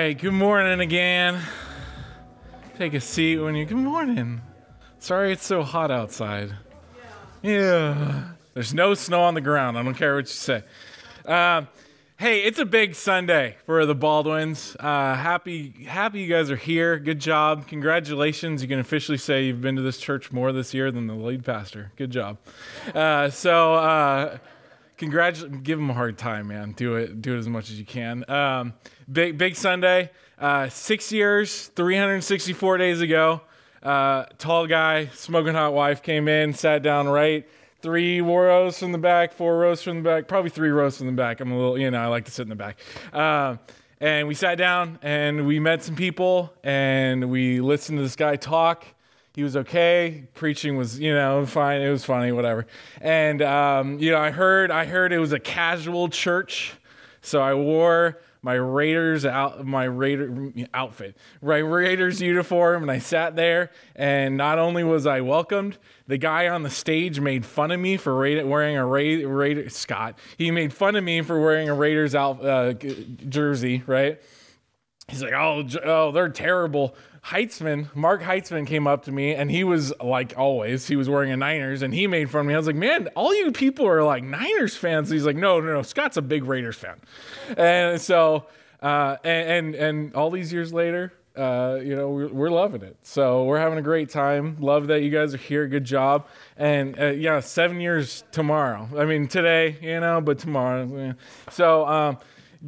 right, good morning again. Take a seat when you. Good morning. Sorry it's so hot outside. Yeah. There's no snow on the ground. I don't care what you say. Uh, hey, it's a big Sunday for the Baldwins. Uh, happy, happy you guys are here. Good job. Congratulations. You can officially say you've been to this church more this year than the lead pastor. Good job. Uh, so, uh, congratulate. Give him a hard time, man. Do it. Do it as much as you can. Um, big, big Sunday. Uh, six years, 364 days ago. Uh, tall guy, smoking hot wife came in, sat down right three rows from the back, four rows from the back, probably three rows from the back. I'm a little, you know, I like to sit in the back. Uh, and we sat down and we met some people and we listened to this guy talk. He was okay. Preaching was, you know, fine. It was funny, whatever. And um, you know, I heard, I heard it was a casual church, so I wore my Raiders out my Raider outfit, my Raiders uniform, and I sat there. And not only was I welcomed, the guy on the stage made fun of me for wearing a Ra- Raider Scott. He made fun of me for wearing a Raiders out uh, jersey, right? He's like, oh, oh, they're terrible. Heitzman, Mark Heitzman came up to me and he was like always, he was wearing a Niners and he made fun of me. I was like, man, all you people are like Niners fans. he's like, no, no, no, Scott's a big Raiders fan. And so, uh, and, and, and all these years later, uh, you know, we're, we're, loving it. So we're having a great time. Love that you guys are here. Good job. And uh, yeah, seven years tomorrow. I mean, today, you know, but tomorrow. So, um,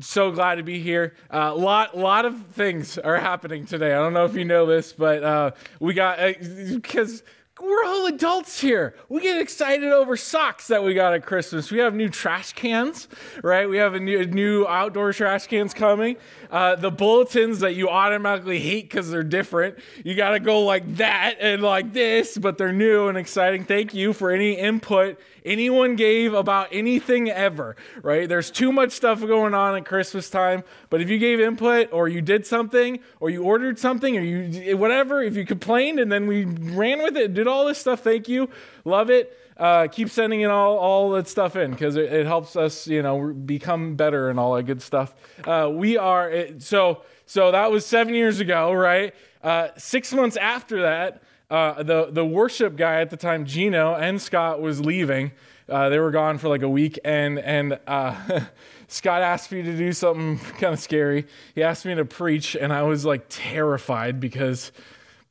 so glad to be here. A uh, lot, lot of things are happening today. I don't know if you know this, but uh, we got because. We're all adults here. We get excited over socks that we got at Christmas. We have new trash cans, right? We have a new, new outdoor trash cans coming. Uh, the bulletins that you automatically hate because they're different. You got to go like that and like this, but they're new and exciting. Thank you for any input anyone gave about anything ever, right? There's too much stuff going on at Christmas time, but if you gave input or you did something or you ordered something or you whatever, if you complained and then we ran with it, did all this stuff, thank you. Love it. Uh, keep sending in all, all that stuff in because it, it, helps us, you know, become better and all that good stuff. Uh, we are it, so so that was seven years ago, right? Uh, six months after that, uh, the the worship guy at the time, Gino and Scott, was leaving. Uh, they were gone for like a week, and and uh, Scott asked me to do something kind of scary. He asked me to preach, and I was like terrified because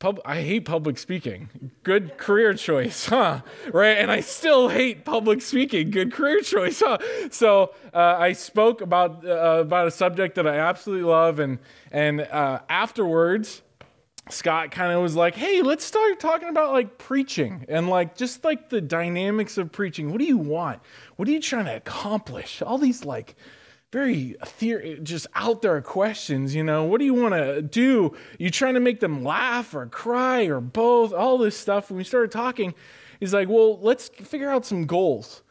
Pub, I hate public speaking. Good career choice, huh? Right? And I still hate public speaking. Good career choice, huh? So uh, I spoke about uh, about a subject that I absolutely love, and and uh, afterwards. Scott kind of was like, "Hey, let's start talking about like preaching and like just like the dynamics of preaching. What do you want? What are you trying to accomplish? All these like very theory, just out there questions. You know, what do you want to do? You trying to make them laugh or cry or both? All this stuff. When we started talking, he's like, "Well, let's figure out some goals."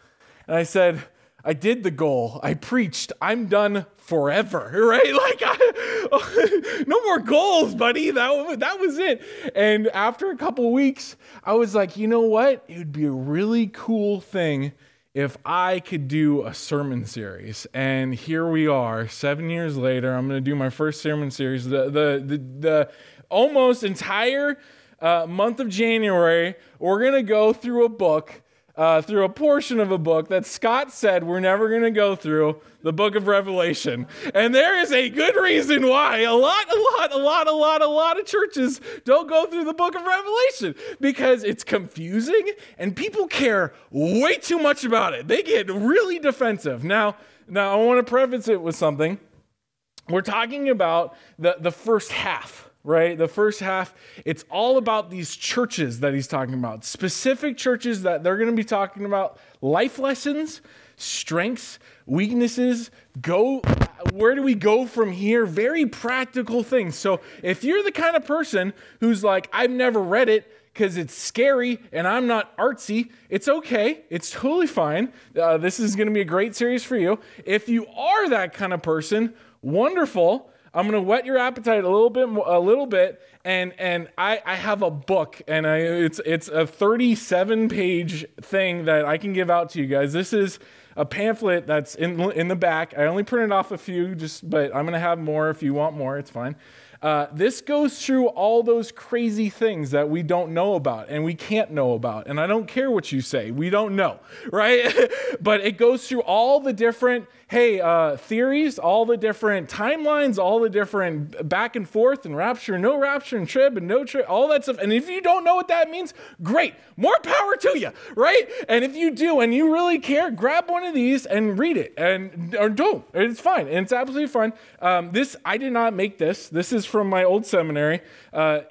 And I said, "I did the goal. I preached. I'm done forever." Right? Like, I, no more goals, buddy. That that was it. And after a couple weeks, I was like, you know what? It would be a really cool thing if I could do a sermon series. And here we are, seven years later. I'm going to do my first sermon series. The, the, the, the almost entire uh, month of January, we're going to go through a book uh, through a portion of a book that Scott said we're never going to go through, the book of Revelation. And there is a good reason why a lot, a lot, a lot, a lot, a lot of churches don't go through the book of Revelation because it's confusing and people care way too much about it. They get really defensive. Now, now I want to preface it with something. We're talking about the, the first half right? The first half, it's all about these churches that he's talking about, specific churches that they're going to be talking about life lessons, strengths, weaknesses, go where do we go from here? Very practical things. So, if you're the kind of person who's like I've never read it because it's scary and I'm not artsy, it's okay. It's totally fine. Uh, this is going to be a great series for you. If you are that kind of person, wonderful I'm to whet your appetite a little bit, a little bit, and and I, I have a book, and I, it's it's a 37 page thing that I can give out to you guys. This is a pamphlet that's in, in the back. I only printed off a few, just but I'm to have more if you want more. It's fine. Uh, this goes through all those crazy things that we don't know about and we can't know about. And I don't care what you say, we don't know, right? but it goes through all the different, hey, uh, theories, all the different timelines, all the different back and forth and rapture, no rapture, and trib and no trib, all that stuff. And if you don't know what that means, great, more power to you, right? And if you do and you really care, grab one of these and read it, and or don't. It's fine, and it's absolutely fine. Um, this I did not make this. This is from my old seminary, uh,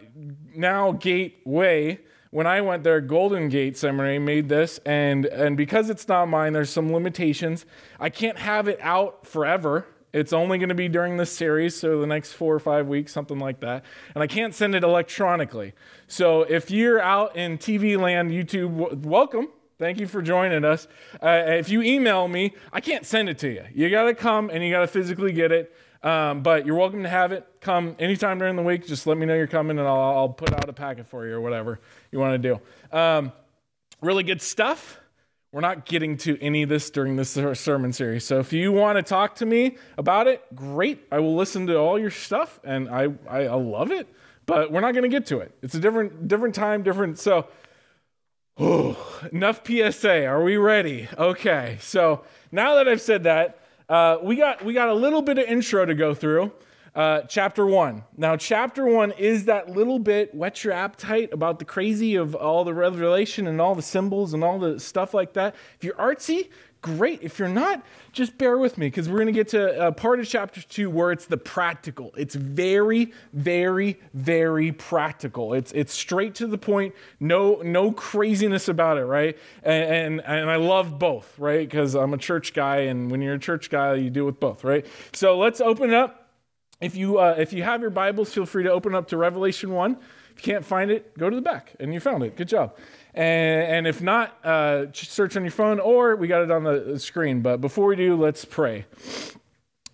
now Gateway. When I went there, Golden Gate Seminary made this, and, and because it's not mine, there's some limitations. I can't have it out forever. It's only going to be during this series, so the next four or five weeks, something like that. And I can't send it electronically. So if you're out in TV land, YouTube, w- welcome. Thank you for joining us. Uh, if you email me, I can't send it to you. You got to come and you got to physically get it. Um, but you're welcome to have it. Come anytime during the week. Just let me know you're coming, and I'll, I'll put out a packet for you or whatever you want to do. Um, really good stuff. We're not getting to any of this during this sermon series. So if you want to talk to me about it, great. I will listen to all your stuff, and I I, I love it. But we're not going to get to it. It's a different different time, different. So. Oh, enough PSA. Are we ready? Okay. So now that I've said that, uh, we, got, we got a little bit of intro to go through. Uh, chapter one. Now, chapter one is that little bit whet your appetite about the crazy of all the revelation and all the symbols and all the stuff like that. If you're artsy, great. If you're not, just bear with me because we're going to get to a part of chapter two where it's the practical. It's very, very, very practical. It's it's straight to the point. No no craziness about it, right? And and, and I love both, right? Because I'm a church guy, and when you're a church guy, you deal with both, right? So let's open it up. If you uh, if you have your Bibles, feel free to open up to Revelation one. If you can't find it, go to the back, and you found it. Good job. And, and if not, uh, search on your phone or we got it on the screen. But before we do, let's pray.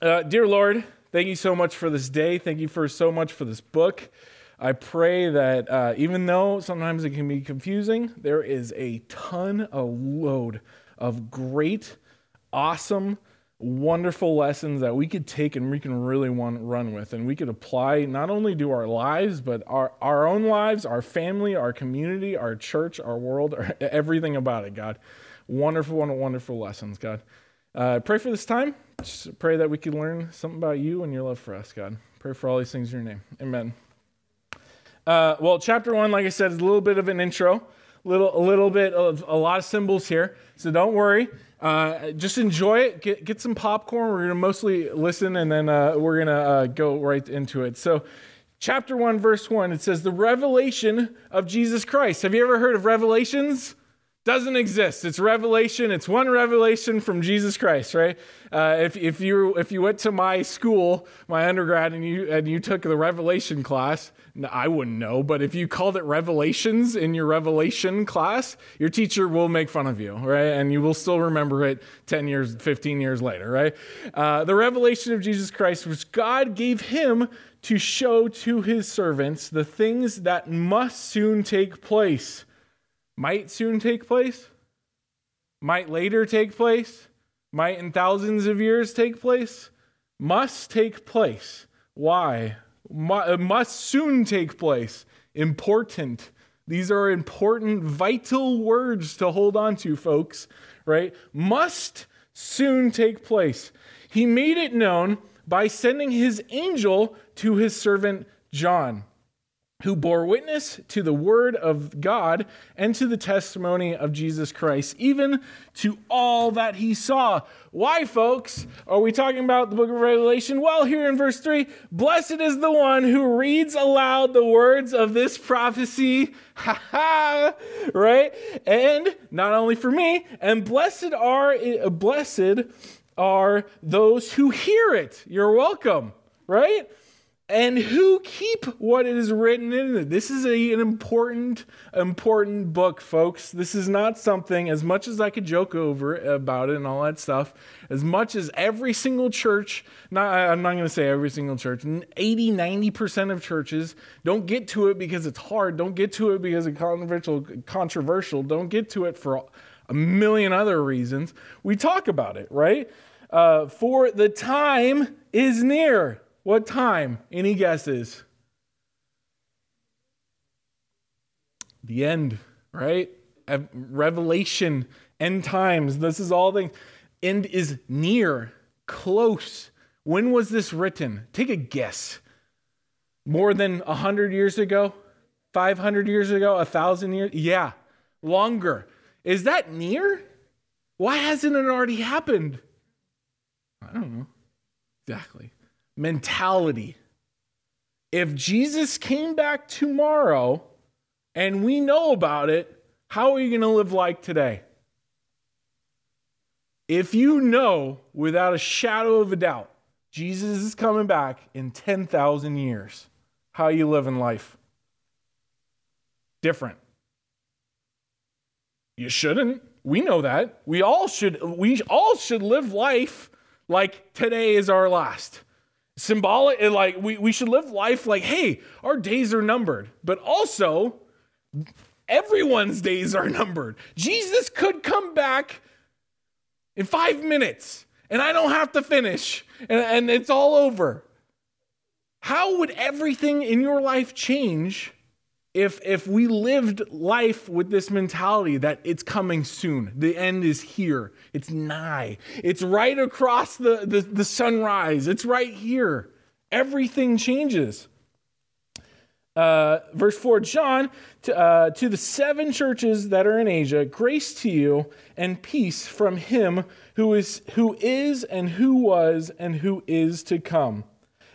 Uh, dear Lord, thank you so much for this day. Thank you for so much for this book. I pray that uh, even though sometimes it can be confusing, there is a ton, a load of great, awesome, wonderful lessons that we could take and we can really want, run with. And we could apply not only to our lives but our, our own lives our family our community our church our world our, everything about it god. Wonderful wonderful lessons god. Uh, pray for this time. Just pray that we could learn something about you and your love for us god. Pray for all these things in your name. Amen. Uh, well chapter one like i said is a little bit of an intro little, a little bit of a lot of symbols here. So don't worry uh, just enjoy it. Get, get some popcorn. We're going to mostly listen and then uh, we're going to uh, go right into it. So, chapter 1, verse 1, it says, The revelation of Jesus Christ. Have you ever heard of revelations? Doesn't exist. It's revelation. It's one revelation from Jesus Christ, right? Uh, if, if, you, if you went to my school, my undergrad, and you, and you took the revelation class, I wouldn't know, but if you called it revelations in your revelation class, your teacher will make fun of you, right? And you will still remember it 10 years, 15 years later, right? Uh, the revelation of Jesus Christ, which God gave him to show to his servants the things that must soon take place. Might soon take place? Might later take place? Might in thousands of years take place? Must take place. Why? Uh, must soon take place. Important. These are important, vital words to hold on to, folks, right? Must soon take place. He made it known by sending his angel to his servant John who bore witness to the word of God and to the testimony of Jesus Christ, even to all that he saw. Why, folks, are we talking about the book of Revelation? Well, here in verse 3 Blessed is the one who reads aloud the words of this prophecy. Ha ha! Right? And not only for me, and blessed are eh, blessed are those who hear it. You're welcome, right? And who keep what is written in it. This is a, an important, important book, folks. This is not something, as much as I could joke over about it and all that stuff, as much as every single church, not, I'm not going to say every single church, 80, 90% of churches don't get to it because it's hard, don't get to it because it's controversial, controversial, don't get to it for a million other reasons, we talk about it, right? Uh, for the time is near. What time? Any guesses? The end, right? Revelation, end times. This is all things. End is near, close. When was this written? Take a guess. More than 100 years ago? 500 years ago? 1,000 years? Yeah, longer. Is that near? Why hasn't it already happened? I don't know. Exactly. Mentality. If Jesus came back tomorrow and we know about it, how are you going to live like today? If you know without a shadow of a doubt Jesus is coming back in 10,000 years, how are you live in life? Different. You shouldn't. We know that. We all should we all should live life like today is our last. Symbolic like we, we should live life like, hey, our days are numbered. But also, everyone's days are numbered. Jesus could come back in five minutes and I don't have to finish and, and it's all over. How would everything in your life change if if we lived life with this mentality that it's coming soon the end is here it's nigh it's right across the the, the sunrise it's right here everything changes. Uh, verse 4 john to, uh, to the seven churches that are in asia grace to you and peace from him who is who is and who was and who is to come.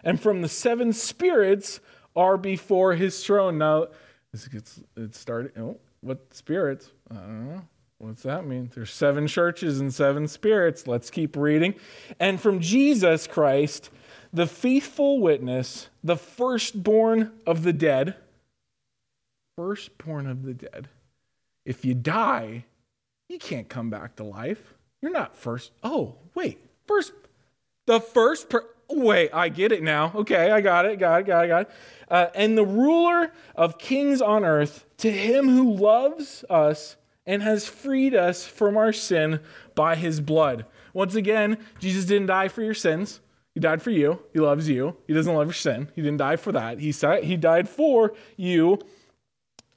And from the seven spirits are before his throne. Now this gets it started. Oh, what spirits? I don't know. What's that mean? There's seven churches and seven spirits. Let's keep reading. And from Jesus Christ, the faithful witness, the firstborn of the dead. Firstborn of the dead. If you die, you can't come back to life. You're not first. Oh, wait. First, the first. Per- wait, I get it now. Okay, I got it. Got it. Got it. Got it uh, and the ruler of kings on earth, to him who loves us and has freed us from our sin by his blood. Once again, Jesus didn't die for your sins. He died for you. He loves you. He doesn't love your sin. He didn't die for that. He, he died for you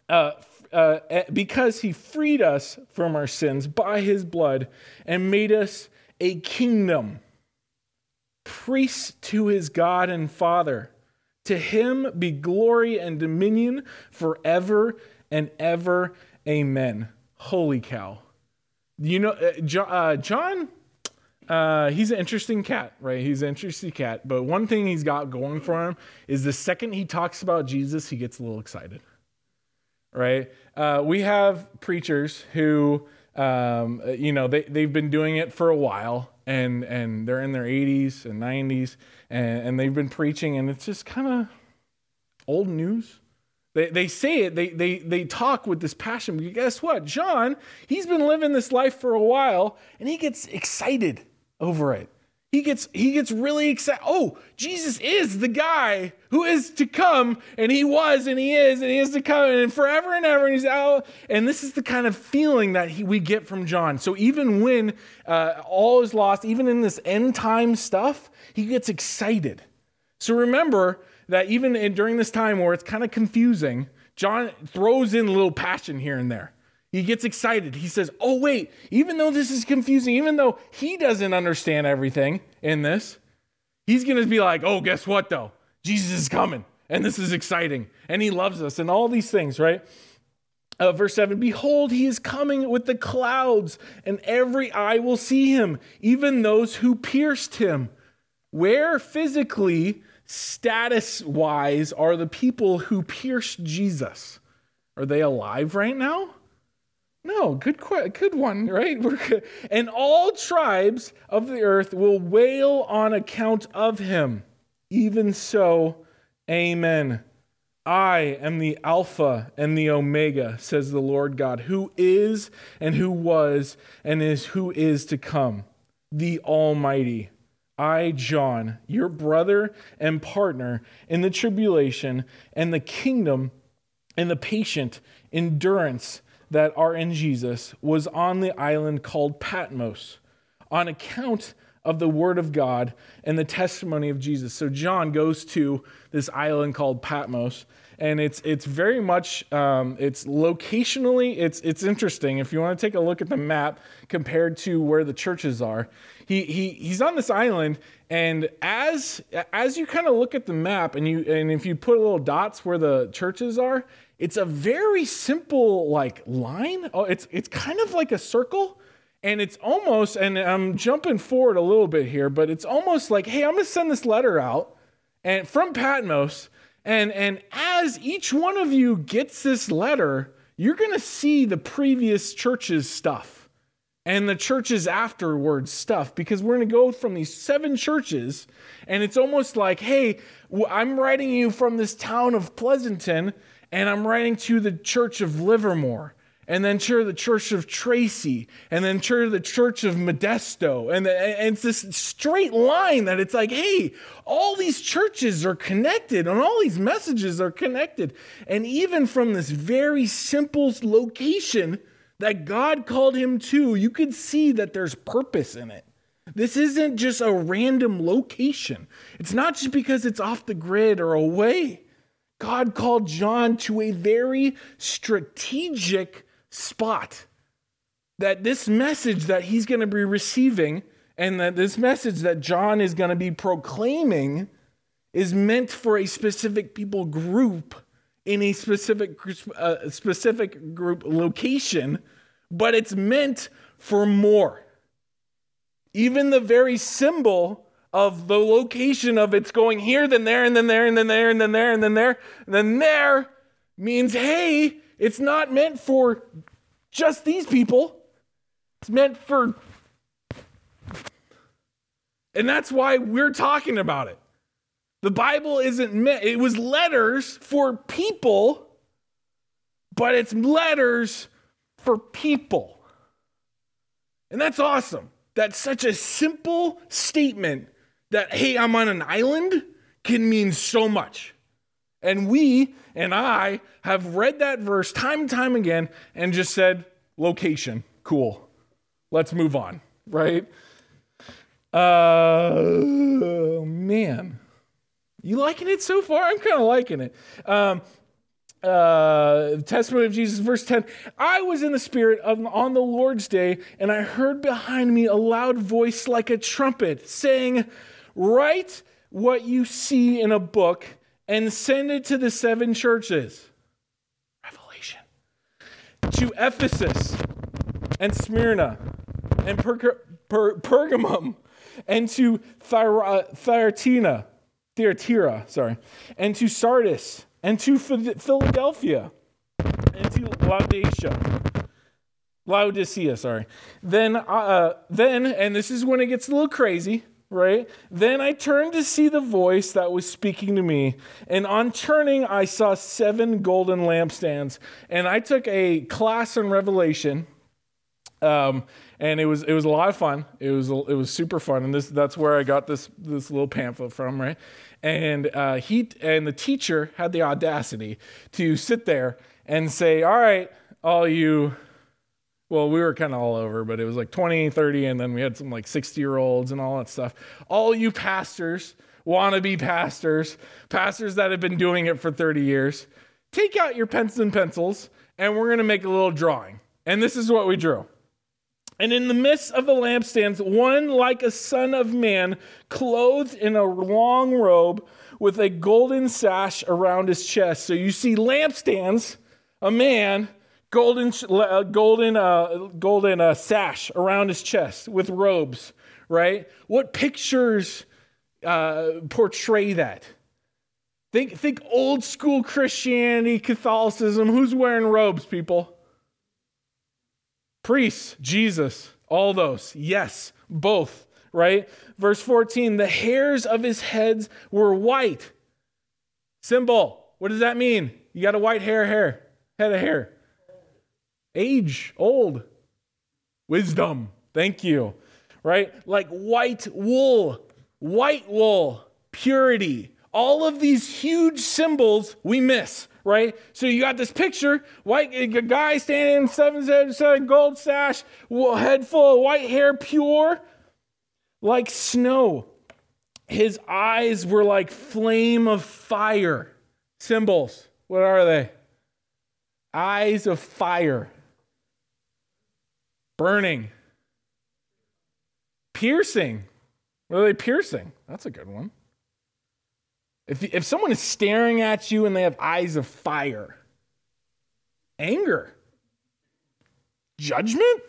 uh, uh, eh, because he freed us from our sins by his blood and made us a kingdom, priests to his God and Father. To him be glory and dominion forever and ever. Amen. Holy cow. You know, uh, uh, John, uh, he's an interesting cat, right? He's an interesting cat. But one thing he's got going for him is the second he talks about Jesus, he gets a little excited, right? Uh, we have preachers who, um, you know, they, they've been doing it for a while and and they're in their 80s and 90s and, and they've been preaching and it's just kind of old news. They, they say it they, they they talk with this passion but guess what? John he's been living this life for a while and he gets excited over it he gets he gets really excited. Oh, Jesus is the guy who is to come, and he was, and he is, and he is to come, and forever and ever, and he's out. And this is the kind of feeling that he, we get from John. So even when uh, all is lost, even in this end time stuff, he gets excited. So remember that even in, during this time where it's kind of confusing, John throws in a little passion here and there. He gets excited. He says, Oh, wait, even though this is confusing, even though he doesn't understand everything in this, he's going to be like, Oh, guess what, though? Jesus is coming, and this is exciting, and he loves us, and all these things, right? Uh, verse 7 Behold, he is coming with the clouds, and every eye will see him, even those who pierced him. Where physically, status wise, are the people who pierced Jesus? Are they alive right now? No, good, good one, right? and all tribes of the earth will wail on account of him. Even so, amen. I am the Alpha and the Omega, says the Lord God, who is and who was and is who is to come, the Almighty. I, John, your brother and partner in the tribulation and the kingdom and the patient endurance that are in Jesus was on the island called Patmos on account of the word of God and the testimony of Jesus. So John goes to this island called Patmos, and it's it's very much um, it's locationally it's it's interesting. If you want to take a look at the map compared to where the churches are, he he he's on this island, and as as you kind of look at the map, and you and if you put little dots where the churches are, it's a very simple like line. Oh, it's it's kind of like a circle and it's almost, and I'm jumping forward a little bit here, but it's almost like, hey, I'm going to send this letter out and from Patmos. And, and as each one of you gets this letter, you're going to see the previous church's stuff and the churches afterwards stuff because we're going to go from these seven churches and it's almost like hey i'm writing you from this town of pleasanton and i'm writing to the church of livermore and then to the church of Tracy, and then to the church of Modesto. And, and it's this straight line that it's like, hey, all these churches are connected, and all these messages are connected. And even from this very simple location that God called him to, you could see that there's purpose in it. This isn't just a random location, it's not just because it's off the grid or away. God called John to a very strategic spot. That this message that he's going to be receiving and that this message that John is going to be proclaiming is meant for a specific people group in a specific uh, specific group location, but it's meant for more. Even the very symbol of the location of it's going here, then there, and then there, and then there, and then there, and then there, and then there means, hey, it's not meant for just these people. It's meant for. And that's why we're talking about it. The Bible isn't meant, it was letters for people, but it's letters for people. And that's awesome. That's such a simple statement that, hey, I'm on an island can mean so much. And we and I have read that verse time and time again and just said, location, cool. Let's move on, right? Uh, man. You liking it so far? I'm kind of liking it. Um, uh, testimony of Jesus, verse 10. I was in the Spirit of, on the Lord's day, and I heard behind me a loud voice like a trumpet saying, Write what you see in a book and send it to the seven churches. Revelation. To Ephesus and Smyrna and per- per- Pergamum and to Thyatira, Thyatira, sorry, and to Sardis and to Philadelphia and to Laodicea. Laodicea, sorry. Then, uh, then, and this is when it gets a little crazy right? Then I turned to see the voice that was speaking to me. And on turning, I saw seven golden lampstands. And I took a class in Revelation. Um, and it was it was a lot of fun. It was it was super fun, and this that's where I got this this little pamphlet from, right? And uh, he and the teacher had the audacity to sit there and say, "All right, all you well, we were kind of all over, but it was like 20, 30, and then we had some like 60 year olds and all that stuff. All you pastors, wannabe pastors, pastors that have been doing it for 30 years, take out your pens and pencils, and we're going to make a little drawing. And this is what we drew. And in the midst of the lampstands, one like a son of man, clothed in a long robe with a golden sash around his chest. So you see lampstands, a man golden, uh, golden, uh, golden uh, sash around his chest with robes, right? What pictures uh, portray that? Think, think old school Christianity, Catholicism. Who's wearing robes, people? Priests, Jesus, all those. Yes, both, right? Verse 14 the hairs of his heads were white. Symbol. What does that mean? You got a white hair, hair, head of hair age, old, wisdom. Thank you. Right? Like white wool, white wool, purity. all of these huge symbols we miss, right? So you got this picture, white guy standing, seven, seven, seven gold sash, head full of white hair, pure, like snow. His eyes were like flame of fire. Symbols. What are they? Eyes of fire. Burning. Piercing. What are they piercing? That's a good one. If, if someone is staring at you and they have eyes of fire, anger, judgment,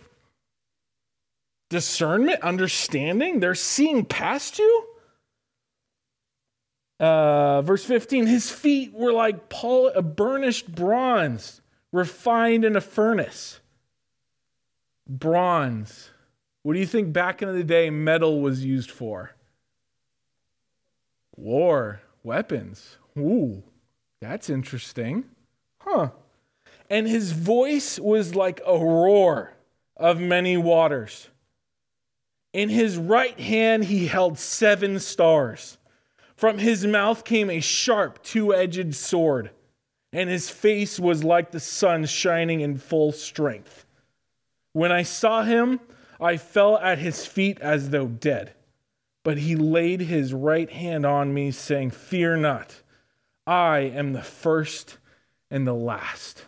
discernment, understanding, they're seeing past you. Uh, verse 15, his feet were like pol- burnished bronze, refined in a furnace. Bronze. What do you think back in the day metal was used for? War, weapons. Ooh, that's interesting. Huh. And his voice was like a roar of many waters. In his right hand, he held seven stars. From his mouth came a sharp, two edged sword, and his face was like the sun shining in full strength. When I saw him, I fell at his feet as though dead. But he laid his right hand on me, saying, Fear not, I am the first and the last.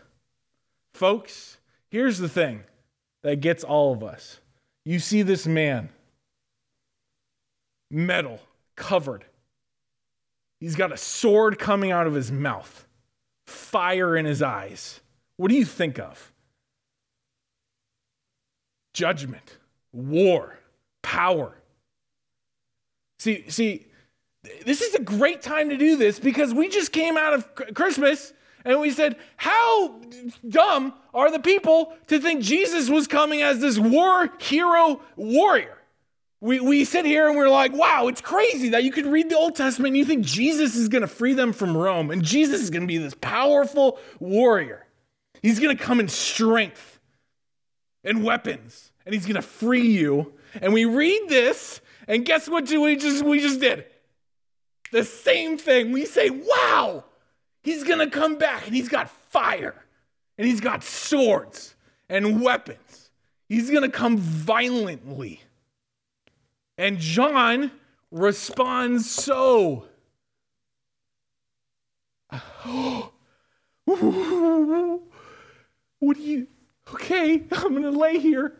Folks, here's the thing that gets all of us. You see this man, metal covered He's got a sword coming out of his mouth, fire in his eyes. What do you think of? Judgment, war, power. See, see, this is a great time to do this because we just came out of Christmas and we said, How dumb are the people to think Jesus was coming as this war hero warrior? We, we sit here and we're like, wow, it's crazy that you could read the Old Testament and you think Jesus is going to free them from Rome and Jesus is going to be this powerful warrior. He's going to come in strength and weapons and he's going to free you. And we read this and guess what we just, we just did? The same thing. We say, wow, he's going to come back and he's got fire and he's got swords and weapons. He's going to come violently. And John responds so. what do you. Okay, I'm going to lay here.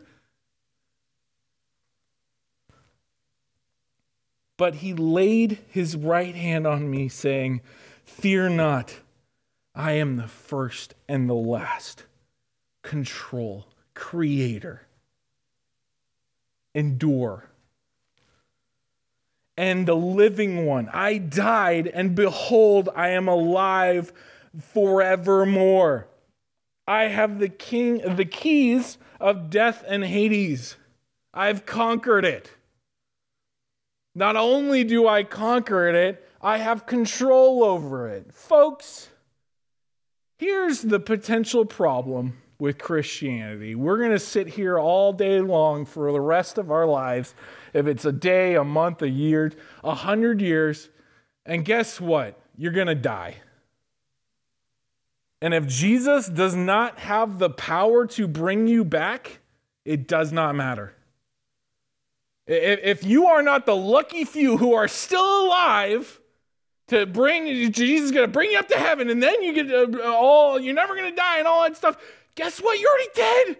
But he laid his right hand on me, saying, Fear not, I am the first and the last. Control, creator, endure and the living one. I died, and behold, I am alive forevermore. I have the king the keys of death and Hades. I've conquered it. Not only do I conquer it, I have control over it. Folks, here's the potential problem with Christianity. We're going to sit here all day long for the rest of our lives, if it's a day, a month, a year, a hundred years, and guess what? You're going to die. And if Jesus does not have the power to bring you back, it does not matter. If you are not the lucky few who are still alive, to bring Jesus is going to bring you up to heaven, and then you get uh, all you're never going to die and all that stuff. Guess what? You're already dead.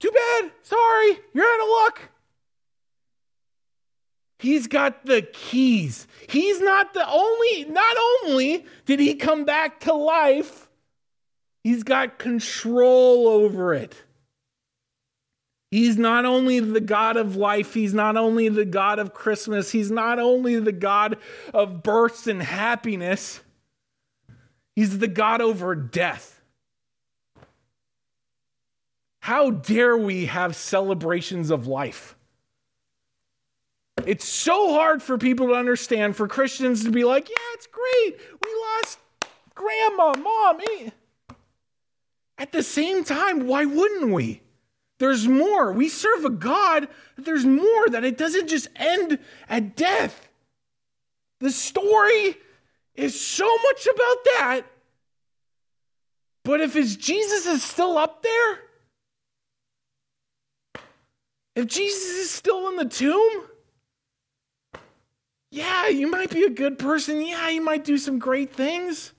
Too bad. Sorry. You're out of luck. He's got the keys. He's not the only, not only did he come back to life, he's got control over it. He's not only the God of life, he's not only the God of Christmas, he's not only the God of births and happiness, he's the God over death. How dare we have celebrations of life? It's so hard for people to understand, for Christians to be like, yeah, it's great. We lost grandma, mom. Eh. At the same time, why wouldn't we? There's more. We serve a God, there's more, that it doesn't just end at death. The story is so much about that. But if his Jesus is still up there, if Jesus is still in the tomb, yeah, you might be a good person. Yeah, you might do some great things.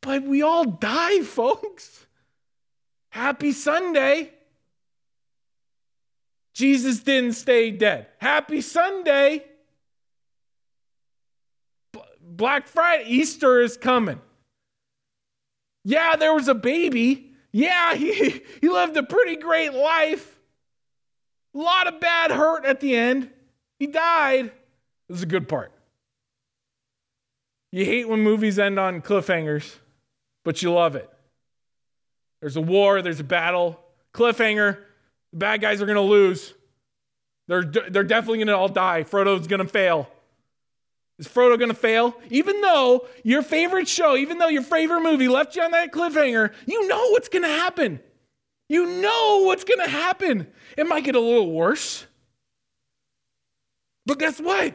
But we all die, folks. Happy Sunday. Jesus didn't stay dead. Happy Sunday. Black Friday, Easter is coming. Yeah, there was a baby. Yeah, he, he lived a pretty great life. A lot of bad hurt at the end. He died. This is a good part. You hate when movies end on cliffhangers, but you love it. There's a war, there's a battle, cliffhanger, the bad guys are going to lose. They're, they're definitely going to all die. Frodo's going to fail. Is Frodo going to fail? Even though your favorite show, even though your favorite movie left you on that cliffhanger, you know what's going to happen. You know what's going to happen. It might get a little worse. But guess what?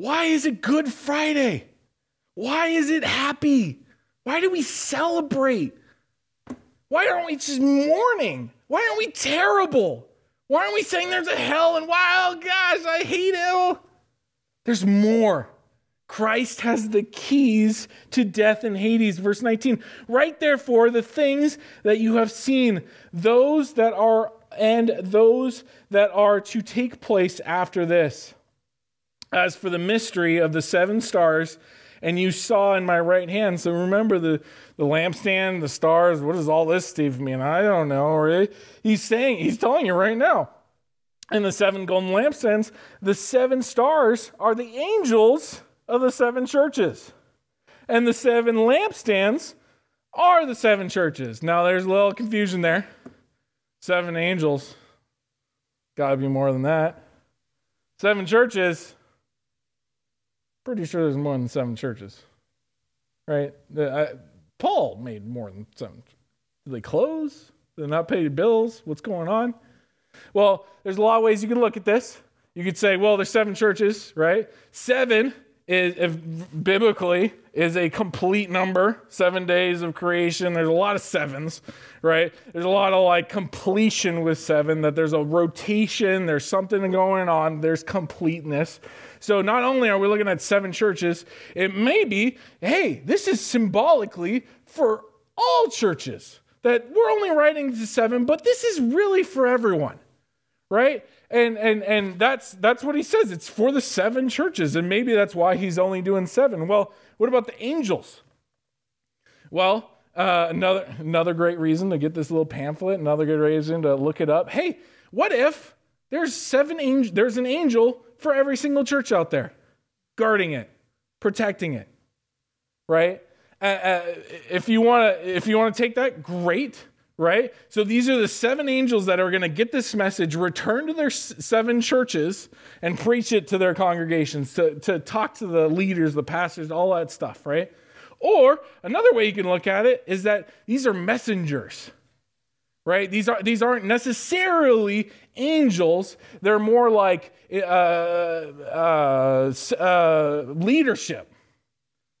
Why is it Good Friday? Why is it happy? Why do we celebrate? Why aren't we just mourning? Why aren't we terrible? Why aren't we saying there's a hell and wow, gosh, I hate it? There's more. Christ has the keys to death and Hades. Verse 19. Write therefore the things that you have seen, those that are and those that are to take place after this. As for the mystery of the seven stars, and you saw in my right hand. So remember the, the lampstand, the stars. What does all this, Steve, mean? I don't know. He's saying, he's telling you right now. And the seven golden lampstands, the seven stars are the angels of the seven churches. And the seven lampstands are the seven churches. Now there's a little confusion there. Seven angels. Gotta be more than that. Seven churches Pretty sure there's more than seven churches, right? The, I, Paul made more than seven. Did they close? Did they not pay bills? What's going on? Well, there's a lot of ways you can look at this. You could say, well, there's seven churches, right? Seven is, if biblically, is a complete number. Seven days of creation. There's a lot of sevens, right? There's a lot of like completion with seven. That there's a rotation. There's something going on. There's completeness. So not only are we looking at seven churches, it may be, hey, this is symbolically for all churches. That we're only writing to seven, but this is really for everyone, right? And and and that's that's what he says. It's for the seven churches, and maybe that's why he's only doing seven. Well, what about the angels? Well, uh, another another great reason to get this little pamphlet. Another good reason to look it up. Hey, what if there's seven angels? There's an angel for every single church out there, guarding it, protecting it, right? Uh, uh, if you want to, if you want to take that, great, right? So these are the seven angels that are going to get this message, return to their seven churches, and preach it to their congregations, to, to talk to the leaders, the pastors, all that stuff, right? Or another way you can look at it is that these are messengers right? These, are, these aren't necessarily angels, they're more like uh, uh, uh, leadership.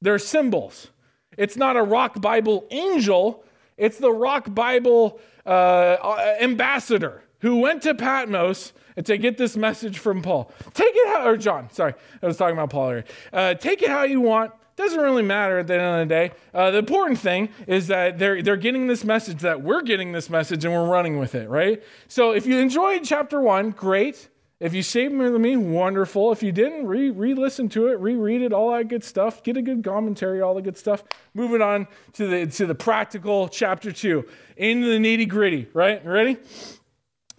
They're symbols. It's not a rock Bible angel, it's the rock Bible uh, ambassador who went to Patmos to get this message from Paul. Take it how, or John, sorry, I was talking about Paul here. take it how you want. Doesn't really matter at the end of the day. Uh, the important thing is that they're, they're getting this message, that we're getting this message, and we're running with it, right? So if you enjoyed chapter one, great. If you saved with me, wonderful. If you didn't, re listen to it, reread it, all that good stuff. Get a good commentary, all the good stuff. Moving on to the to the practical chapter two, into the nitty gritty. Right? Ready?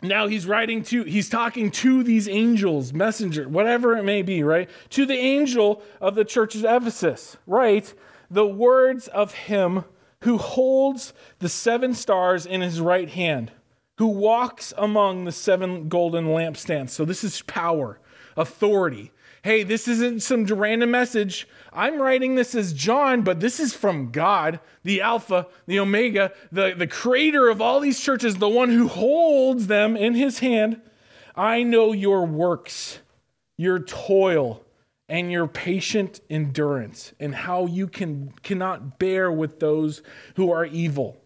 Now he's writing to he's talking to these angels messenger whatever it may be right? To the angel of the church of ephesus right the words of him who holds the seven stars in his right hand who walks among the seven golden lampstands. So this is power authority hey, this isn't some random message. I'm writing this as John, but this is from God, the Alpha, the Omega, the, the creator of all these churches, the one who holds them in his hand. I know your works, your toil and your patient endurance and how you can cannot bear with those who are evil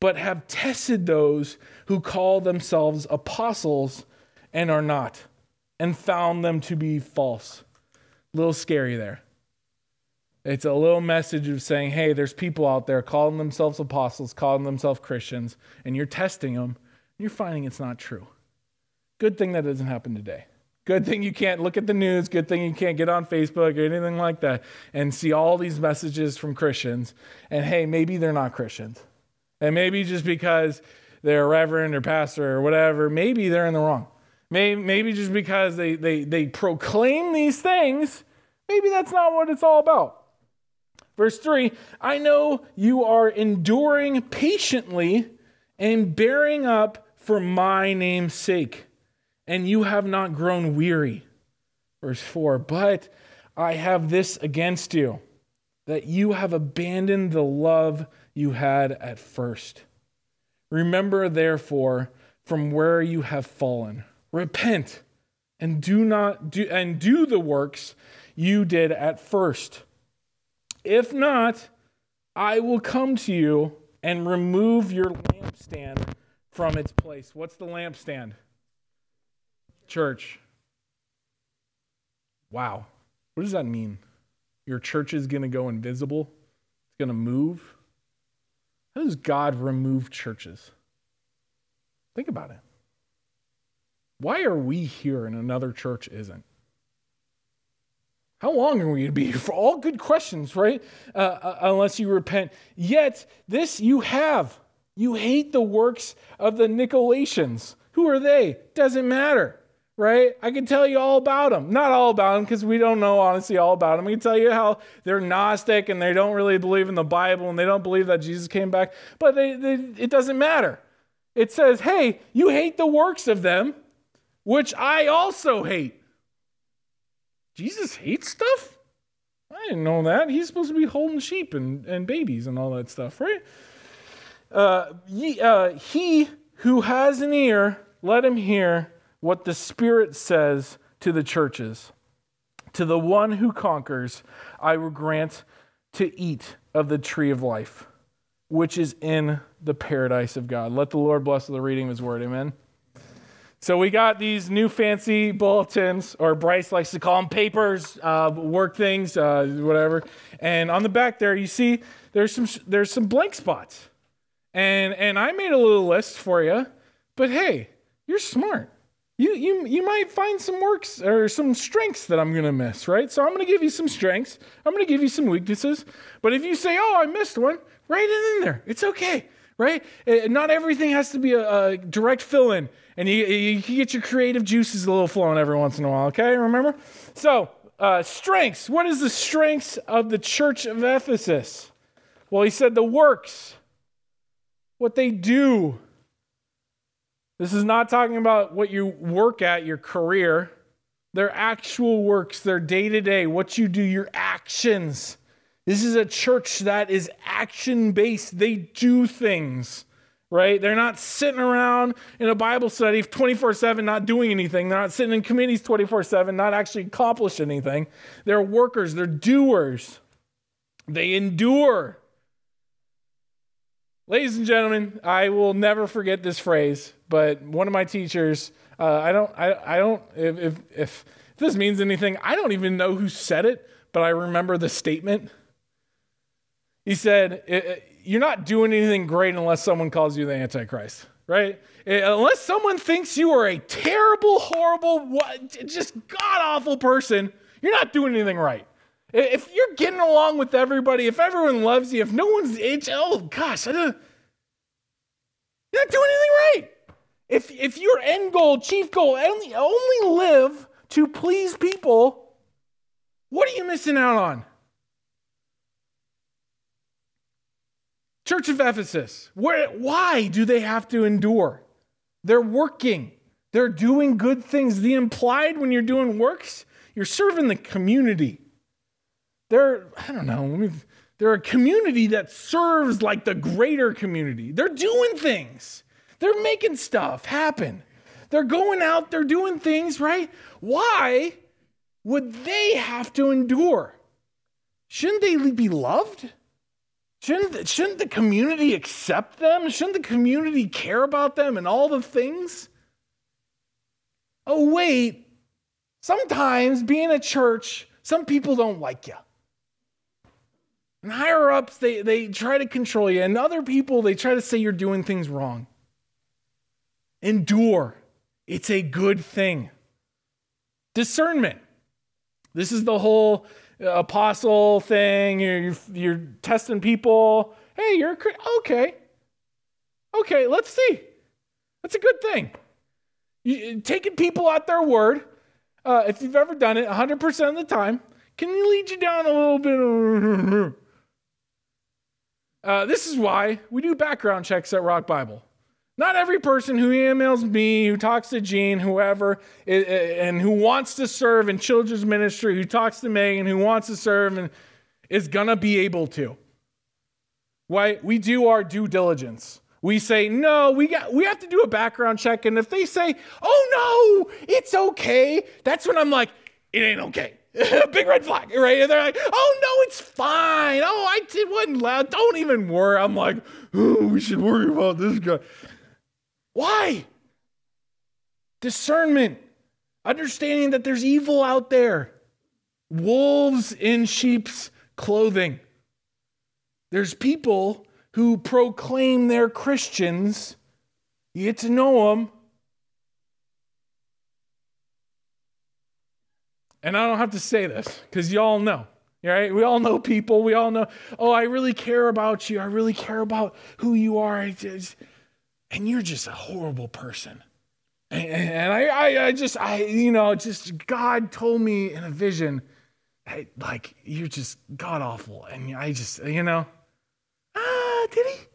but have tested those who call themselves apostles and are not and found them to be false a little scary there it's a little message of saying hey there's people out there calling themselves apostles calling themselves christians and you're testing them and you're finding it's not true good thing that doesn't happen today Good thing you can't look at the news. Good thing you can't get on Facebook or anything like that and see all these messages from Christians. And hey, maybe they're not Christians. And maybe just because they're a reverend or pastor or whatever, maybe they're in the wrong. Maybe, maybe just because they, they, they proclaim these things, maybe that's not what it's all about. Verse 3 I know you are enduring patiently and bearing up for my name's sake and you have not grown weary. Verse 4 But I have this against you, that you have abandoned the love you had at first. Remember, therefore, from where you have fallen. Repent and do not do and do the works you did at first. If not, I will come to you and remove your lampstand from its place. What's the lampstand? Church. Wow. What does that mean? Your church is going to go invisible? It's going to move? How does God remove churches? Think about it. Why are we here and another church isn't? How long are we going to be here? For all good questions, right? Uh, uh, unless you repent. Yet, this you have. You hate the works of the Nicolaitans. Who are they? Doesn't matter right? I can tell you all about them. Not all about them because we don't know honestly all about them. I can tell you how they're Gnostic and they don't really believe in the Bible and they don't believe that Jesus came back, but they, they, it doesn't matter. It says, hey, you hate the works of them, which I also hate. Jesus hates stuff? I didn't know that. He's supposed to be holding sheep and, and babies and all that stuff, right? Uh, he, uh, he who has an ear, let him hear what the Spirit says to the churches. To the one who conquers, I will grant to eat of the tree of life, which is in the paradise of God. Let the Lord bless the reading of his word. Amen. So we got these new fancy bulletins, or Bryce likes to call them papers, uh, work things, uh, whatever. And on the back there, you see there's some there's some blank spots, and and I made a little list for you. But hey, you're smart you, you, you might find some works or some strengths that I'm to miss, right? So I'm to give you some strengths. I'm to give you some weaknesses. But if you say, oh, I missed one, write it in there. It's okay, right? It, eh, not everything has to be a, a direct fill in. And you, you can get your creative juices a little flowing every once in a while, okay? Remember? So, uh, strengths. What is the strengths of the church of Ephesus? Well, he said the works, what they do this is not talking about what you work at, your career. Their actual works, their day to day, what you do, your actions. This is a church that is action based. They do things, right? They're not sitting around in a Bible study 24 7, not doing anything. They're not sitting in committees 24 7, not actually accomplishing anything. They're workers, they're doers. They endure. Ladies and gentlemen, I will never forget this phrase, but one of my teachers, uh, I don't, I, I don't, if, if, if this means anything, I don't even know who said it, but I remember the statement. He said, You're not doing anything great unless someone calls you the Antichrist, right? Unless someone thinks you are a terrible, horrible, just god awful person, you're not doing anything right. If you're getting along with everybody, if everyone loves you, if no one's oh gosh, I don't, you're not doing anything right. If if your end goal, chief goal, only only live to please people, what are you missing out on? Church of Ephesus, where, why do they have to endure? They're working. They're doing good things. The implied when you're doing works, you're serving the community. They're, I don't know, they're a community that serves like the greater community. They're doing things, they're making stuff happen. They're going out, they're doing things, right? Why would they have to endure? Shouldn't they be loved? Shouldn't, shouldn't the community accept them? Shouldn't the community care about them and all the things? Oh, wait. Sometimes being a church, some people don't like you. And higher ups, they, they try to control you. And other people, they try to say you're doing things wrong. Endure. It's a good thing. Discernment. This is the whole apostle thing. You're, you're testing people. Hey, you're okay. Okay, let's see. That's a good thing. You, taking people at their word, uh, if you've ever done it 100% of the time, can you lead you down a little bit. Uh, this is why we do background checks at Rock Bible. Not every person who emails me, who talks to Gene, whoever, and who wants to serve in children's ministry, who talks to Megan, who wants to serve, and is gonna be able to. Why? We do our due diligence. We say, no, we got we have to do a background check. And if they say, oh no, it's okay, that's when I'm like, it ain't okay. Big red flag, right? And they're like, oh no, it's fine. Oh, I did wasn't loud. Don't even worry. I'm like, oh, we should worry about this guy. Why? Discernment, understanding that there's evil out there, wolves in sheep's clothing. There's people who proclaim they're Christians. You get to know them. And I don't have to say this because you all know, right? We all know people. We all know, oh, I really care about you. I really care about who you are. I just, and you're just a horrible person. And I, I, I just, I, you know, just God told me in a vision, hey, like you're just god awful, and I just, you know, ah, did he?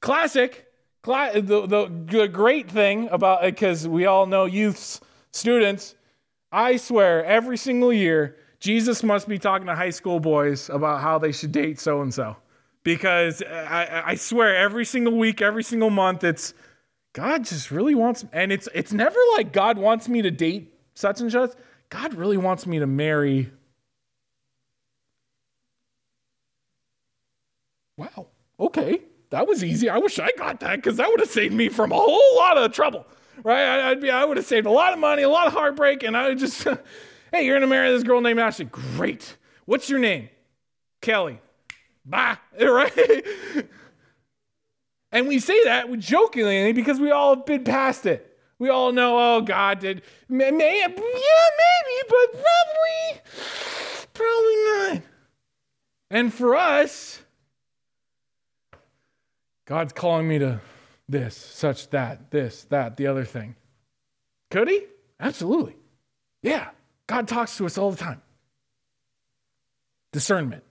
Classic. The, the, the great thing about because we all know youths, students, I swear every single year, Jesus must be talking to high school boys about how they should date so and so because I, I swear every single week, every single month, it's God just really wants, and it's it's never like God wants me to date such and such. God really wants me to marry. Wow. Okay, that was easy. I wish I got that because that would have saved me from a whole lot of trouble. Right? I'd be. I would have saved a lot of money, a lot of heartbreak, and I would just. hey, you're gonna marry this girl named Ashley. Great. What's your name? Kelly. Bye. Right? and we say that jokingly because we all have been past it. We all know, oh, God did. May, may, yeah, maybe, but probably, probably not. And for us, God's calling me to this, such that, this, that, the other thing. Could he? Absolutely. Yeah. God talks to us all the time. Discernment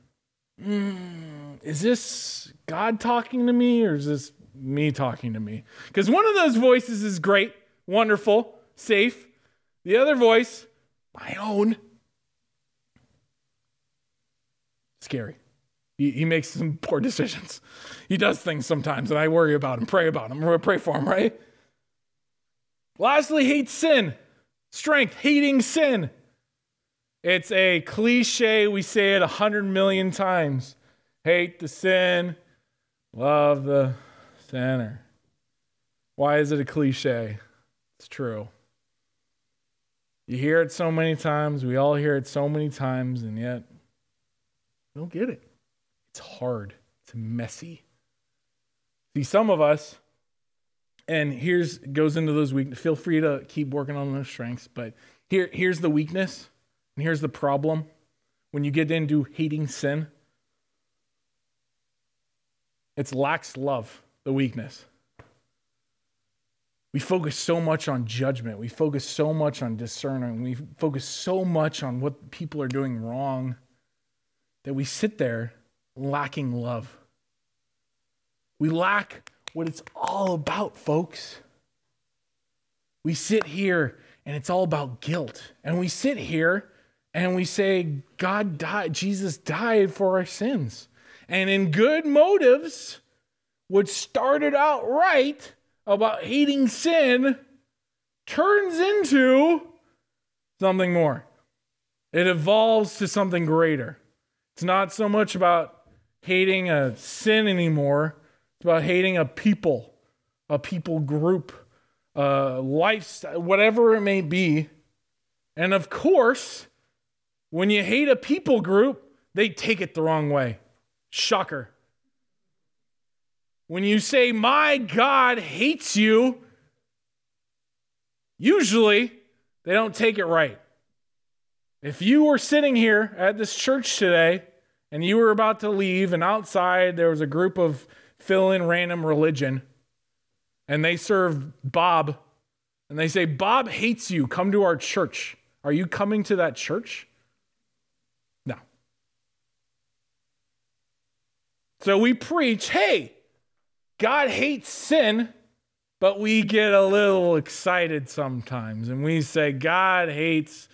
mm, is this God talking to me or is this me talking to me? Because one of those voices is great, wonderful, safe. The other voice, my own, scary. He, he makes some poor decisions. He does things sometimes, and I worry about him, pray about him, or pray for him, right? Lastly, hate sin. Strength, hating sin. It's a cliche. We say it a hundred million times hate the sin, love the sinner. Why is it a cliche? It's true. You hear it so many times. We all hear it so many times, and yet we don't get it. It's hard, it's messy. See, some of us, and here's goes into those weaknesses. Feel free to keep working on those strengths, but here, here's the weakness and here's the problem when you get into hating sin it's lacks love, the weakness. We focus so much on judgment. We focus so much on discerning. We focus so much on what people are doing wrong that we sit there lacking love. We lack what it's all about, folks. We sit here and it's all about guilt. And we sit here and we say, God died, Jesus died for our sins. And in good motives, what started out right about hating sin, turns into something more. It evolves to something greater. It's not so much about hating a sin anymore, it's about hating a people, a people group, a lifestyle, whatever it may be. And of course, when you hate a people group, they take it the wrong way. Shocker. When you say, My God hates you, usually they don't take it right. If you were sitting here at this church today and you were about to leave, and outside there was a group of fill in random religion, and they serve Bob, and they say, Bob hates you, come to our church. Are you coming to that church? No. So we preach, hey, God hates sin, but we get a little excited sometimes and we say, God hates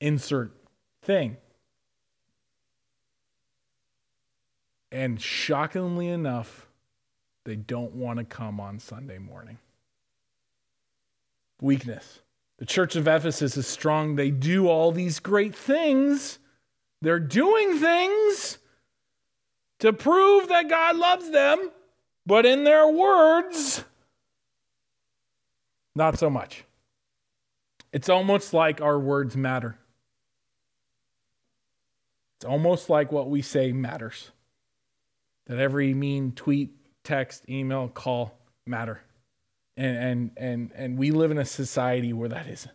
insert thing. And shockingly enough, they don't want to come on Sunday morning. Weakness. The church of Ephesus is strong. They do all these great things. They're doing things to prove that God loves them, but in their words, not so much. It's almost like our words matter. It's almost like what we say matters. That every mean tweet, text, email, call matter. And and and and we live in a society where that is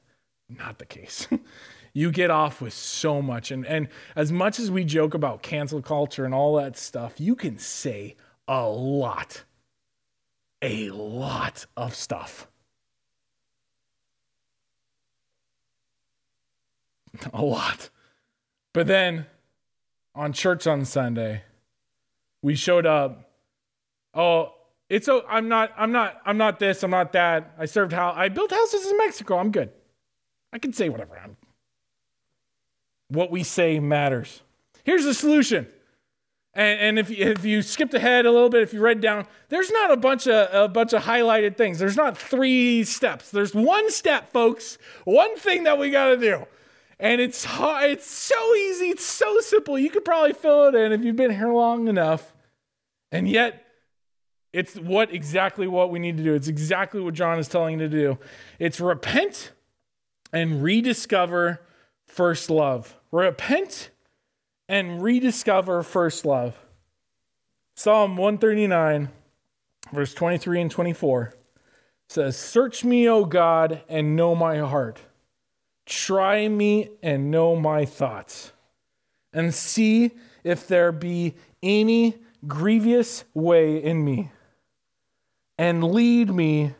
not the case. you get off with so much and and as much as we joke about cancel culture and all that stuff, you can say a lot. A lot of stuff. A lot. But then on church on Sunday, we showed up. Oh, it's oh, I'm not, I'm not, I'm not this, I'm not that. I served how I built houses in Mexico. I'm good. I can say whatever. I'm. What we say matters. Here's the solution. And, and if, if you skipped ahead a little bit, if you read down, there's not a bunch of a bunch of highlighted things. There's not three steps. There's one step, folks. One thing that we got to do. And it's it's so easy, it's so simple. You could probably fill it in if you've been here long enough. And yet, it's what exactly what we need to do. It's exactly what John is telling you to do. It's repent and rediscover first love. Repent and rediscover first love. Psalm 139, verse 23 and 24 says, Search me, O God, and know my heart Try me and know my thoughts, and see if there be any grievous way in me, and lead me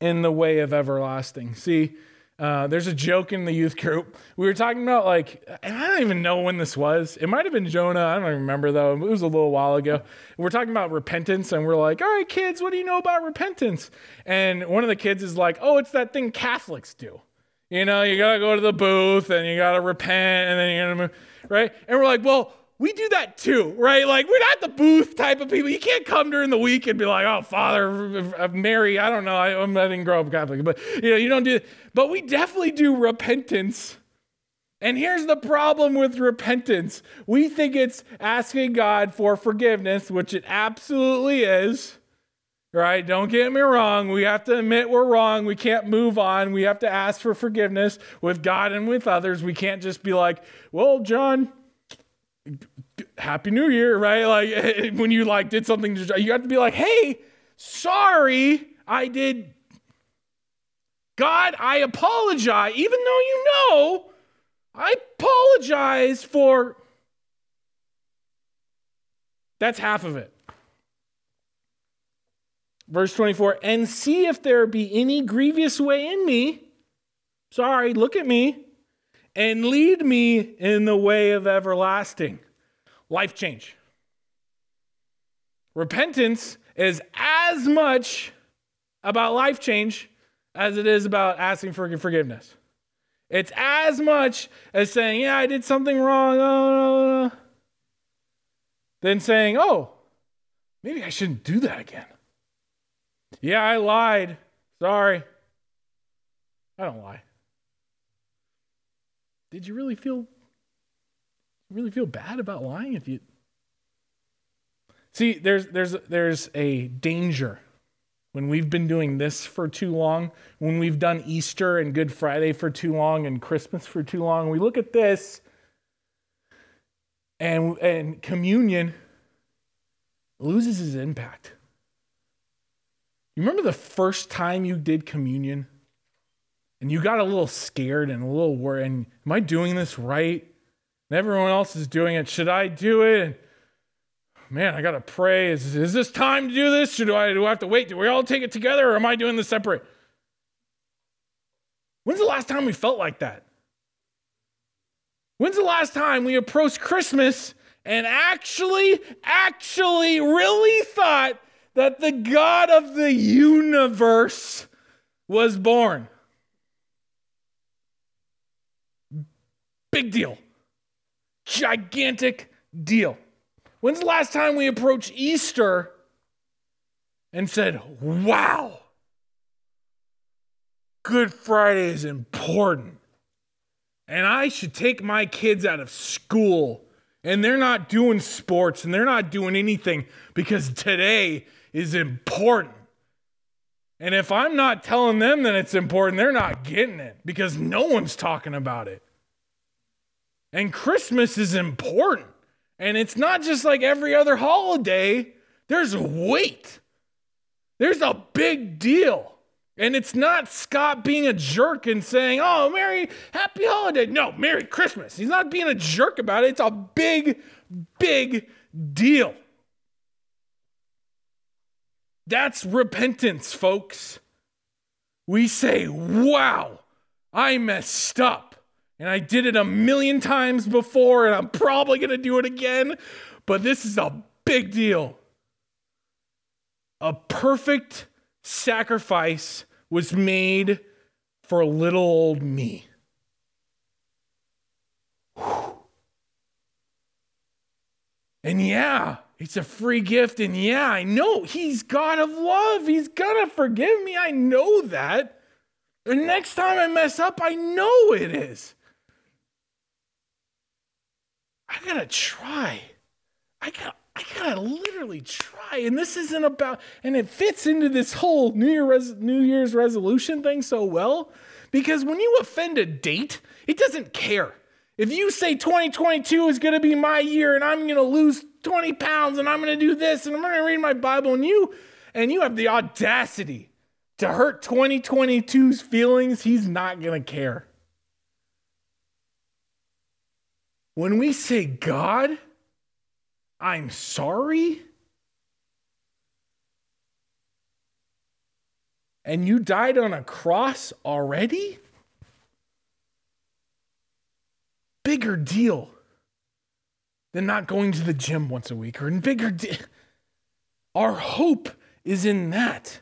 in the way of everlasting. See, uh, there's a joke in the youth group. We were talking about like, and I don't even know when this was. It might have been Jonah. I don't remember though. It was a little while ago. we're talking about repentance, and we're like, all right, kids, what do you know about repentance? And one of the kids is like, oh, it's that thing Catholics do. You know, you got to go to the booth and you got to repent and then you're going to, move right? And we're like, well, we do that too, right? Like, we're not the booth type of people. You can't come during the week and be like, oh, Father, Mary, I don't know. I, I didn't grow up Catholic, but, you know, you don't do it. But we definitely do repentance. And here's the problem with repentance we think it's asking God for forgiveness, which it absolutely is right? Don't get me wrong. We have to admit we're wrong. We can't move on. We have to ask for forgiveness with God and with others. We can't just be like, well, John, happy new year, right? Like when you like did something, you have to be like, hey, sorry, I did. God, I apologize, even though you know, I apologize for. That's half of it. Verse 24, and see if there be any grievous way in me. Sorry, look at me. And lead me in the way of everlasting. Life change. Repentance is as much about life change as it is about asking for forgiveness. It's as much as saying, Yeah, I did something wrong, oh, than saying, Oh, maybe I shouldn't do that again. Yeah, I lied. Sorry. I don't lie. Did you really feel really feel bad about lying if you See, there's there's there's a danger when we've been doing this for too long, when we've done Easter and Good Friday for too long and Christmas for too long. We look at this and and communion loses its impact. You remember the first time you did communion? And you got a little scared and a little worried. And am I doing this right? And everyone else is doing it. Should I do it? And man, I gotta pray. Is, is this time to do this? Or do I do I have to wait? Do we all take it together or am I doing this separate? When's the last time we felt like that? When's the last time we approached Christmas and actually, actually, really thought that the God of the universe was born? Big deal. Gigantic deal. When's the last time we approached Easter and said, wow, Good Friday is important. And I should take my kids out of school and they're not doing sports and they're not doing anything because today is important. And if I'm not telling them that it's important, they're not getting it because no one's talking about it. And Christmas is important. And it's not just like every other holiday, there's weight, there's a big deal. And it's not Scott being a jerk and saying, oh, Merry, happy holiday. No, Merry Christmas. He's not being a jerk about it. It's a big, big deal. That's repentance, folks. We say, wow, I messed up. And I did it a million times before, and I'm probably going to do it again. But this is a big deal. A perfect sacrifice was made for little old me. And yeah, it's a free gift. And yeah, I know He's God of love. He's going to forgive me. I know that. And next time I mess up, I know it is. I gotta try. I got I gotta literally try. And this isn't about and it fits into this whole New Year res, New Year's resolution thing so well. Because when you offend a date, it doesn't care. If you say 2022 is gonna be my year and I'm gonna lose 20 pounds and I'm gonna do this and I'm gonna read my Bible and you and you have the audacity to hurt 2022's feelings, he's not gonna care. When we say, God, I'm sorry, and you died on a cross already? Bigger deal than not going to the gym once a week, or in bigger. Our hope is in that.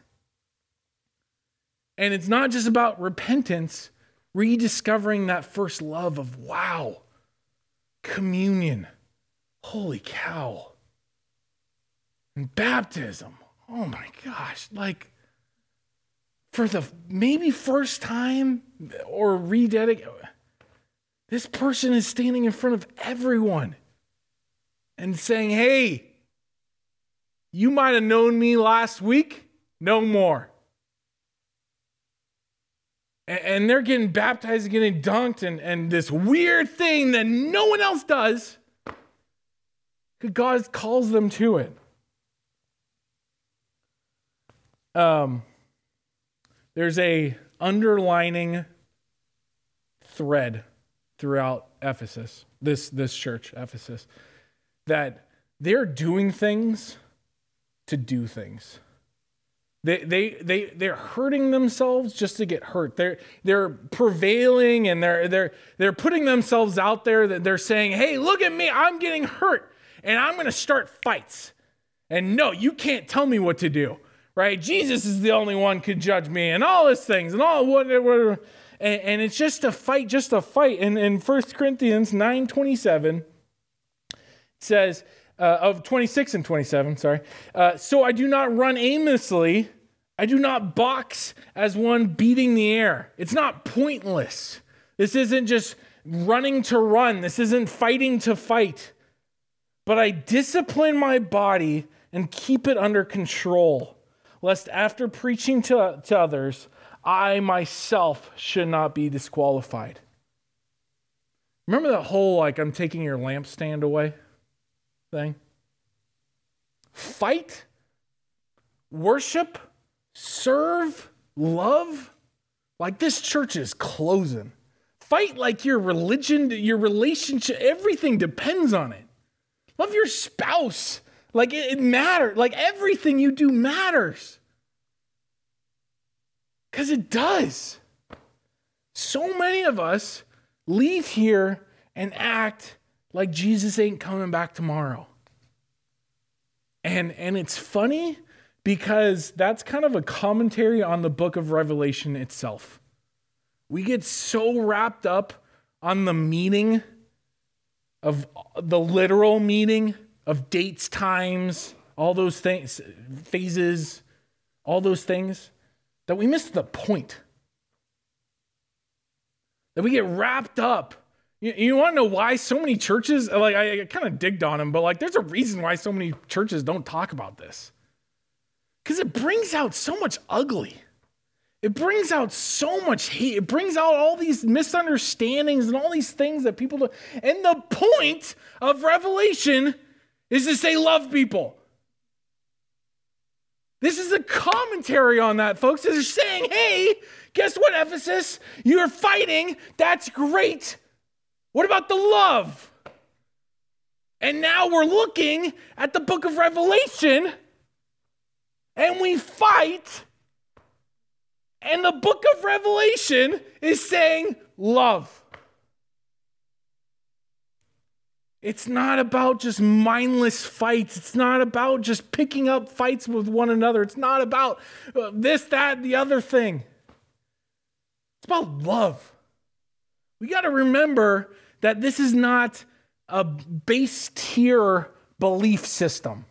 And it's not just about repentance, rediscovering that first love of, wow, communion. Holy cow. And baptism. Oh my gosh. Like, for the maybe first time or rededicate, this person is standing in front of everyone and saying, Hey, you might have known me last week, no more and they're getting baptized and getting dunked and, and this weird thing that no one else does. God calls them to it. Um, there's a underlining thread throughout ephesus this this church ephesus that they're doing things to do things they, they, they, they're hurting themselves just to get hurt. They're, they're prevailing and they're, they're, they're putting themselves out there that they're saying, hey, look at me, I'm getting hurt and I'm going to start fights. And no, you can't tell me what to do, right? Jesus is the only one could judge me and all these things and all whatever. And, and it's just a fight, just a fight. And in 1 Corinthians 9 27, it says, uh, of 26 and 27, sorry. Uh, so I do not run aimlessly I do not box as one beating the air. It's not pointless. This isn't just running to run, this isn't fighting to fight. But I discipline my body and keep it under control, lest after preaching to, to others, I myself should not be disqualified. Remember that whole, like, I'm taking your lampstand away thing? Fight, worship, serve, love. Like, this church is closing. Fight like your religion, your relationship, everything depends on it. Love your spouse. Like, it, it matters. Like, everything you do matters. Because it does. So many of us leave here and act like Jesus ain't coming back tomorrow. And and it's funny because that's kind of a commentary on the book of Revelation itself. We get so wrapped up on the meaning of the literal meaning of dates, times, all those things, phases, all those things, that we miss the point. That we get wrapped up. You, you want to know why so many churches, like I, I kind of digged on them, but like there's a reason why so many churches don't talk about this. Because it brings out so much ugly. It brings out so much hate. It brings out all these misunderstandings and all these things that people do. And the point of Revelation is to say, love people. This is a commentary on that, folks. They're saying, hey, guess what, Ephesus? You're fighting. That's great. What about the love? And now we're looking at the book of Revelation and we fight. And the book of Revelation is saying love. It's not about just mindless fights. It's not about just picking up fights with one another. It's not about uh, this, that, the other thing. It's about love. We got to remember that this is not a base tier belief system.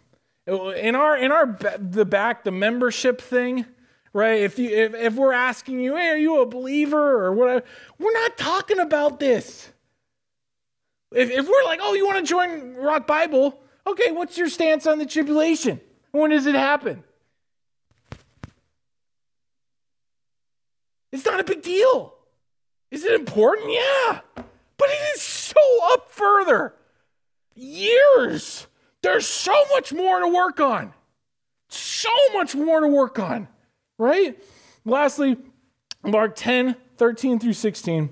In our in our the back the membership thing, right? If you if, if we're asking you, hey, are you a believer or whatever, we're not talking about this. If, if we're like, oh, you want to join Rock Bible? Okay, what's your stance on the tribulation? When does it happen? It's not a big deal. Is it important? Yeah. But it is so up further. Years. There's so much more to work on. So much more to work on, right? Lastly, Mark 10, 13 through 16.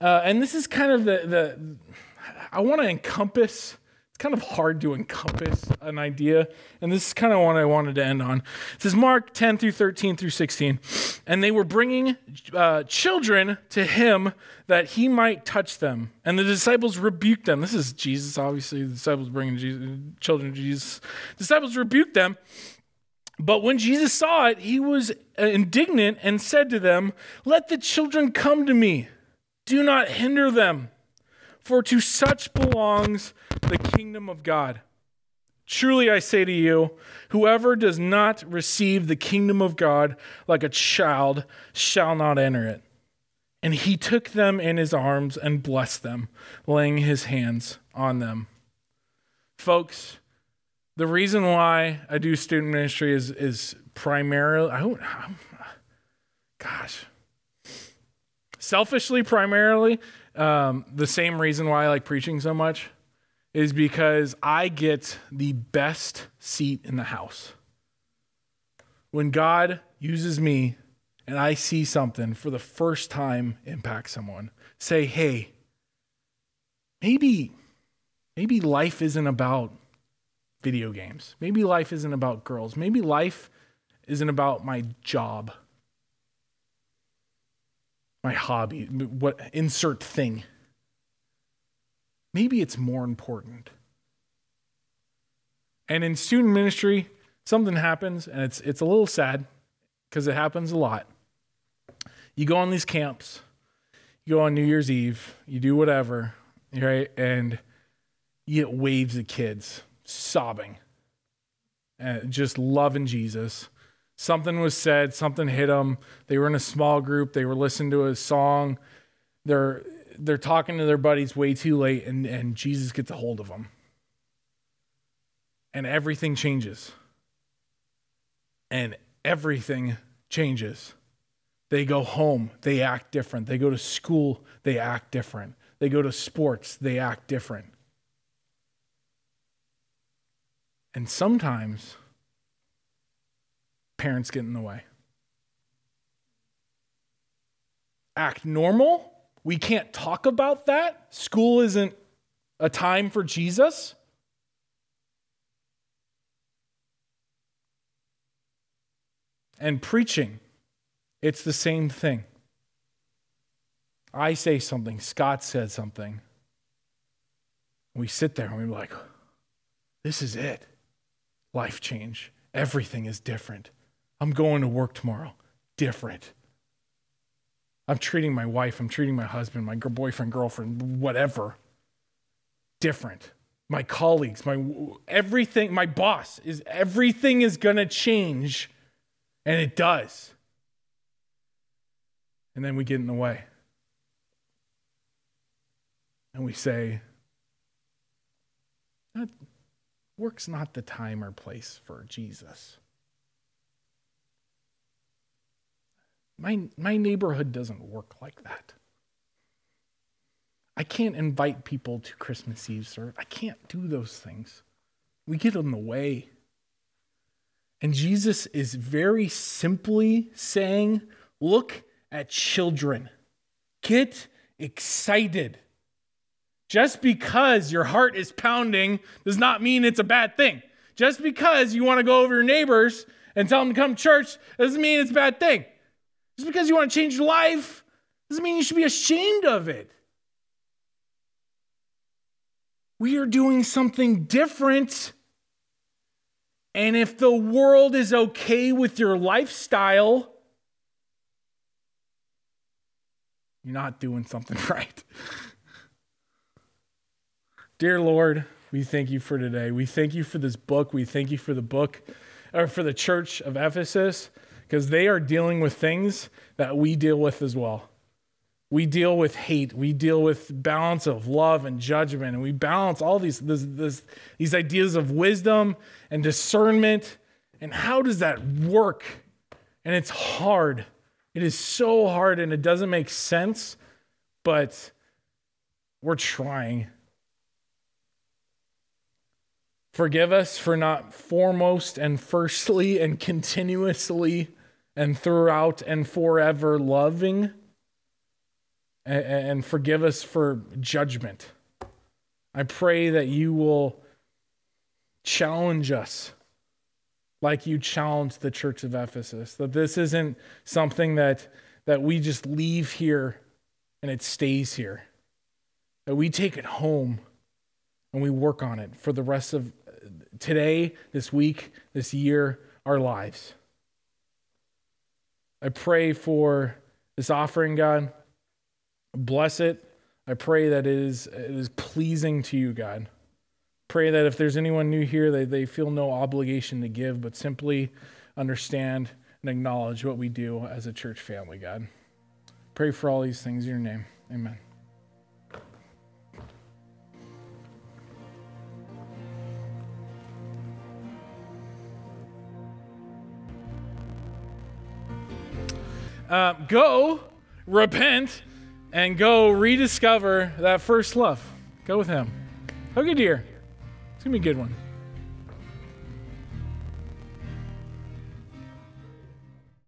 Uh, and this is kind of the, the I want to encompass, kind of hard to encompass an idea. And this is kind of what I wanted to end on. It says Mark 10 through 13 through 16. And they were bringing uh, children to him that he might touch them. And the disciples rebuked them. This is Jesus, obviously. The disciples bringing Jesus, children to Jesus. The disciples rebuked them. But when Jesus saw it, he was indignant and said to them, Let the children come to me do not hinder them, for to such belongs the kingdom of God. Truly I say to you, whoever does not receive the kingdom of God like a child shall not enter it. And he took them in his arms and blessed them, laying his hands on them. Folks, the reason why I do student ministry is, is primarily, I don't, gosh, selfishly, primarily, um, the same reason why I like preaching so much is because I get the best seat in the house. When God uses me and I see something for the first time impact someone, say, hey, maybe, maybe life isn't about video games. Maybe life isn't about girls. Maybe life isn't about my job my hobby, what insert thing. Maybe it's more important. And in student ministry, something happens and it's it's a little sad because it happens a lot. You go on these camps, you go on New Year's Eve, you do whatever, right? And you get waves of kids sobbing and just loving Jesus Something was said, something hit them. They were in a small group, they were listening to a song. They're they're talking to their buddies way too late and, and Jesus gets a hold of them. And everything changes. And everything changes. They go home, they act different. They go to school, they act different. They go to sports, they act different. And sometimes parents get in the way. Act normal. We can't talk about that. School isn't a time for Jesus. And preaching, it's the same thing. I say something, Scott said something. We sit there and we're like, this is it. Life change. Everything is different. I'm going to work tomorrow. Different. I'm treating my wife, I'm treating my husband, my boyfriend, girlfriend, whatever. Different. My colleagues, my everything, my boss is everything is going to change and it does. And then we get in the way. And we say, that work's not the time or place for Jesus. My, my neighborhood doesn't work like that. I can't invite people to Christmas Eve service. I can't do those things. We get in the way. And Jesus is very simply saying, look at children. Get excited. Just because your heart is pounding does not mean it's a bad thing. Just because you want to go over your neighbors and tell them to come to church doesn't mean it's a bad thing. Just because you want to change your life doesn't mean you should be ashamed of it. We are doing something different. And if the world is okay with your lifestyle, you're not doing something right. Dear Lord, we thank you for today. We thank you for this book. We thank you for the book, or for the church of Ephesus because they are dealing with things that we deal with as well. We deal with hate. We deal with balance of love and judgment, and we balance all these this, this, these ideas of wisdom and discernment. And how does that work? And it's hard. It is so hard, and it doesn't make sense. But we're trying. Forgive us for not foremost and firstly and continuously and throughout and forever loving and forgive us for judgment. I pray that you will challenge us like you challenged the church of Ephesus. That this isn't something that, that we just leave here and it stays here. That we take it home and we work on it for the rest of today, this week, this year, our lives. I pray for this offering, God. Bless it. I pray that it is, it is pleasing to you, God. Pray that if there's anyone new here, they, they feel no obligation to give, but simply understand and acknowledge what we do as a church family, God. Pray for all these things in your name. Amen. Uh, go repent and go rediscover that first love. Go with him. Hug a. It's going to be a good one.